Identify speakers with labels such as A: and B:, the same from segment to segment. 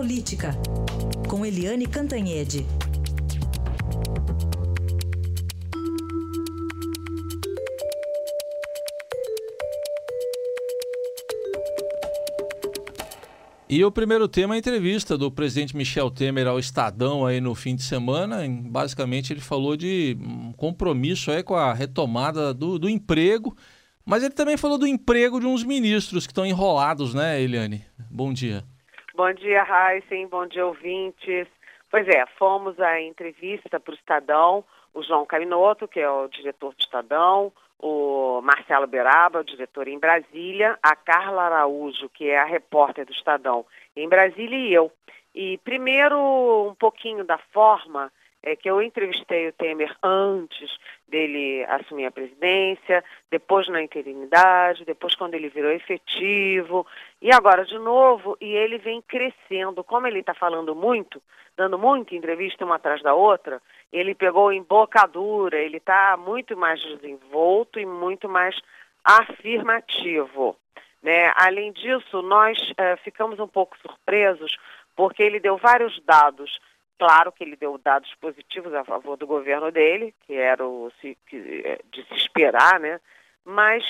A: Política, com Eliane Cantanhede.
B: E o primeiro tema é a entrevista do presidente Michel Temer ao Estadão aí no fim de semana. Basicamente ele falou de um compromisso aí com a retomada do, do emprego, mas ele também falou do emprego de uns ministros que estão enrolados, né, Eliane? Bom dia.
C: Bom dia, Heisen. Bom dia, ouvintes. Pois é, fomos à entrevista para o Estadão, o João Caminoto, que é o diretor do Estadão, o Marcelo Beraba, o diretor em Brasília, a Carla Araújo, que é a repórter do Estadão em Brasília, e eu. E primeiro, um pouquinho da forma é que eu entrevistei o Temer antes dele assumir a presidência, depois na interinidade, depois quando ele virou efetivo, e agora de novo, e ele vem crescendo. Como ele está falando muito, dando muita entrevista uma atrás da outra, ele pegou embocadura, ele está muito mais desenvolto e muito mais afirmativo. Né? Além disso, nós uh, ficamos um pouco surpresos porque ele deu vários dados Claro que ele deu dados positivos a favor do governo dele, que era o é, de se esperar, né? Mas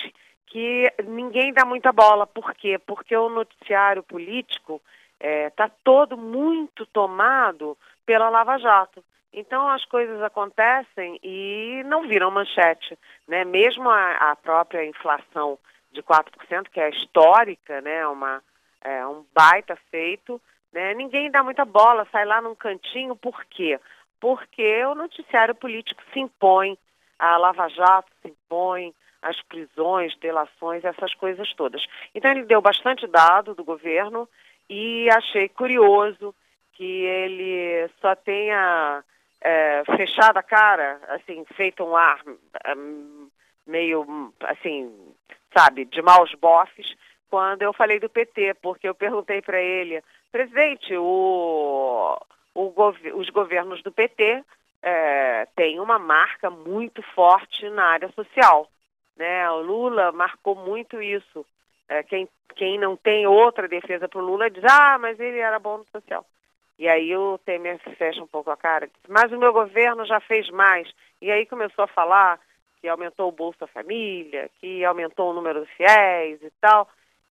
C: que ninguém dá muita bola. Por quê? Porque o noticiário político está é, tá todo muito tomado pela Lava Jato. Então as coisas acontecem e não viram manchete. Né? Mesmo a, a própria inflação de 4%, que é histórica, né? Uma, é, um baita feito, né? Ninguém dá muita bola, sai lá num cantinho, por quê? Porque o noticiário político se impõe, a Lava Jato se impõe, as prisões, delações, essas coisas todas. Então ele deu bastante dado do governo e achei curioso que ele só tenha é, fechado a cara, assim, feito um ar um, meio, assim, sabe, de maus bofes, quando eu falei do PT, porque eu perguntei para ele Presidente, o, o os governos do PT é, têm uma marca muito forte na área social. Né? O Lula marcou muito isso. É, quem, quem não tem outra defesa para o Lula diz, ah, mas ele era bom no social. E aí o Temer fecha um pouco a cara, diz, mas o meu governo já fez mais. E aí começou a falar que aumentou o Bolsa Família, que aumentou o número de fiéis e tal.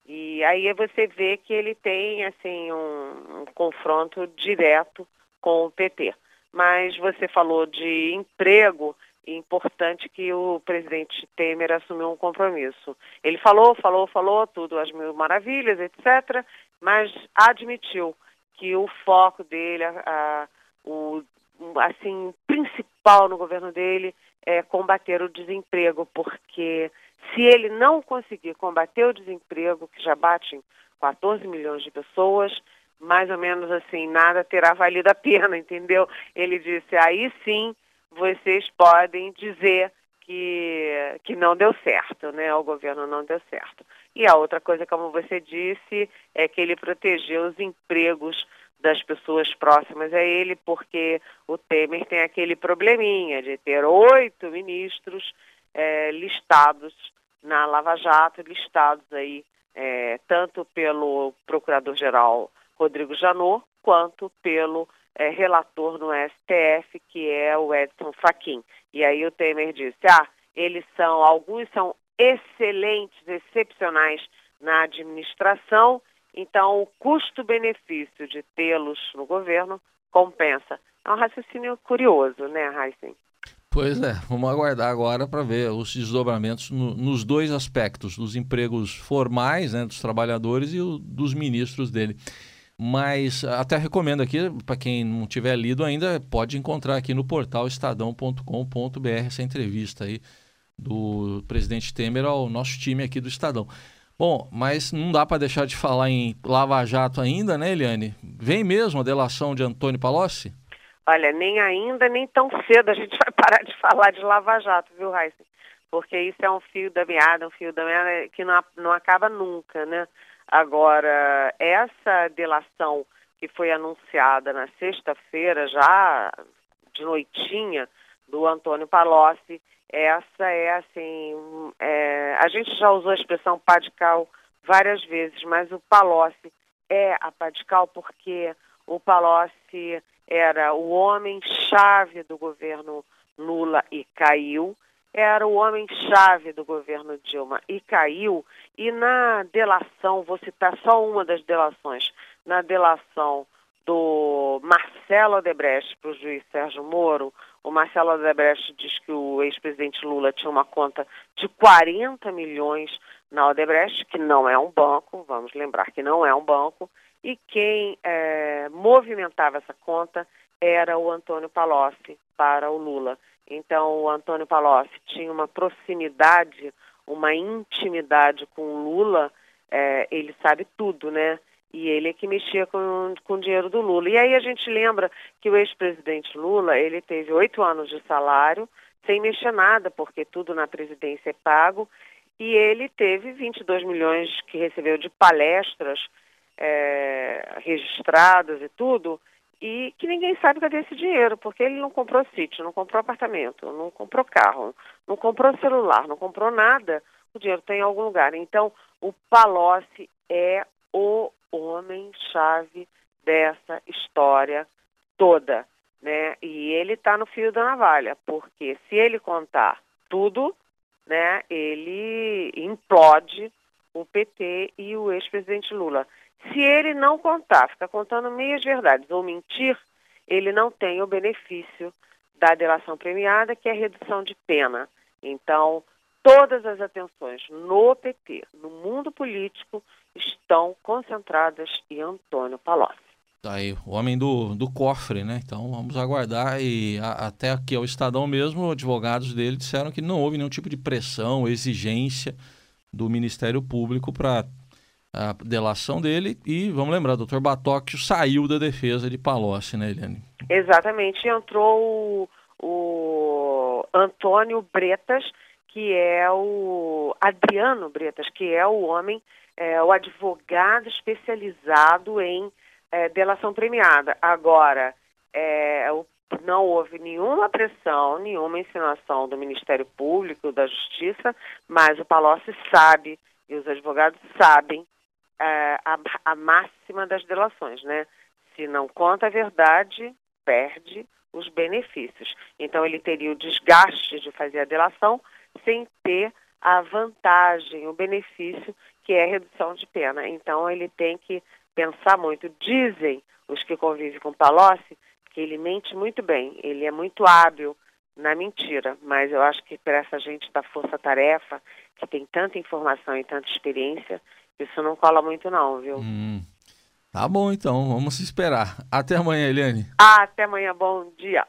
C: E aí você vê que ele tem assim um, um confronto direto com o PT. Mas você falou de emprego, importante que o presidente Temer assumiu um compromisso. Ele falou, falou, falou tudo, as mil maravilhas, etc., mas admitiu que o foco dele, a, a, o assim principal no governo dele é combater o desemprego, porque se ele não conseguir combater o desemprego, que já bate em 14 milhões de pessoas, mais ou menos assim, nada terá valido a pena, entendeu? Ele disse, aí sim vocês podem dizer que, que não deu certo, né? O governo não deu certo. E a outra coisa, como você disse, é que ele protegeu os empregos das pessoas próximas a ele, porque o Temer tem aquele probleminha de ter oito ministros é, listados na Lava Jato, listados aí é, tanto pelo Procurador-Geral Rodrigo Janot, quanto pelo é, relator no STF, que é o Edson Fachin. E aí o Temer disse, ah, eles são, alguns são excelentes, excepcionais na administração, então o custo-benefício de tê-los no governo compensa. É um raciocínio curioso, né, Heisen?
B: Pois é, vamos aguardar agora para ver os desdobramentos no, nos dois aspectos, dos empregos formais né, dos trabalhadores e o, dos ministros dele. Mas até recomendo aqui, para quem não tiver lido ainda, pode encontrar aqui no portal estadão.com.br essa entrevista aí do presidente Temer ao nosso time aqui do Estadão. Bom, mas não dá para deixar de falar em Lava Jato ainda, né, Eliane? Vem mesmo a delação de Antônio Palocci?
C: Olha, nem ainda, nem tão cedo a gente vai parar de falar de Lava Jato, viu, Raíssa? Porque isso é um fio da meada, um fio da meada que não, não acaba nunca, né? Agora, essa delação que foi anunciada na sexta-feira, já de noitinha, do Antônio Palocci, essa é assim, é, a gente já usou a expressão padical várias vezes, mas o Palocci é a padical porque o Palocci era o homem-chave do governo Lula e caiu, era o homem-chave do governo Dilma e caiu, e na delação, vou citar só uma das delações, na delação do Marcelo Odebrecht para o juiz Sérgio Moro, o Marcelo Odebrecht diz que o ex-presidente Lula tinha uma conta de 40 milhões na Odebrecht, que não é um banco, vamos lembrar que não é um banco, e quem é, movimentava essa conta era o Antônio Palocci para o Lula. Então, o Antônio Palocci tinha uma proximidade, uma intimidade com o Lula, é, ele sabe tudo, né? E ele é que mexia com, com o dinheiro do Lula. E aí a gente lembra que o ex-presidente Lula, ele teve oito anos de salário, sem mexer nada, porque tudo na presidência é pago, e ele teve 22 milhões que recebeu de palestras é, registradas e tudo, e que ninguém sabe cadê esse dinheiro, porque ele não comprou sítio, não comprou apartamento, não comprou carro, não comprou celular, não comprou nada, o dinheiro está em algum lugar. Então, o Palocci é o homem-chave dessa história toda, né? E ele está no fio da navalha, porque se ele contar tudo, né, ele implode o PT e o ex-presidente Lula. Se ele não contar, ficar contando meias verdades ou mentir, ele não tem o benefício da delação premiada, que é a redução de pena. Então, todas as atenções no PT, no mundo político, estão concentradas em Antônio Palocci.
B: Tá aí, o homem do, do cofre, né? Então vamos aguardar. E a, até aqui ao Estadão mesmo, advogados dele disseram que não houve nenhum tipo de pressão, exigência do Ministério Público para a delação dele. E vamos lembrar, o doutor Batóquio saiu da defesa de Palocci, né, Eliane?
C: Exatamente, entrou o, o Antônio Bretas, que é o Adriano Bretas, que é o homem, é, o advogado especializado em é, delação premiada. Agora, é, não houve nenhuma pressão, nenhuma insinuação do Ministério Público, da Justiça, mas o Palocci sabe e os advogados sabem a, a máxima das delações, né? Se não conta a verdade, perde os benefícios. Então ele teria o desgaste de fazer a delação sem ter a vantagem, o benefício que é a redução de pena. Então ele tem que pensar muito. Dizem os que convivem com Palocci que ele mente muito bem, ele é muito hábil na mentira, mas eu acho que para essa gente da força-tarefa, que tem tanta informação e tanta experiência, isso não cola muito não, viu?
B: Hum. Tá bom então, vamos esperar. Até amanhã, Eliane.
C: Ah, até amanhã, bom dia.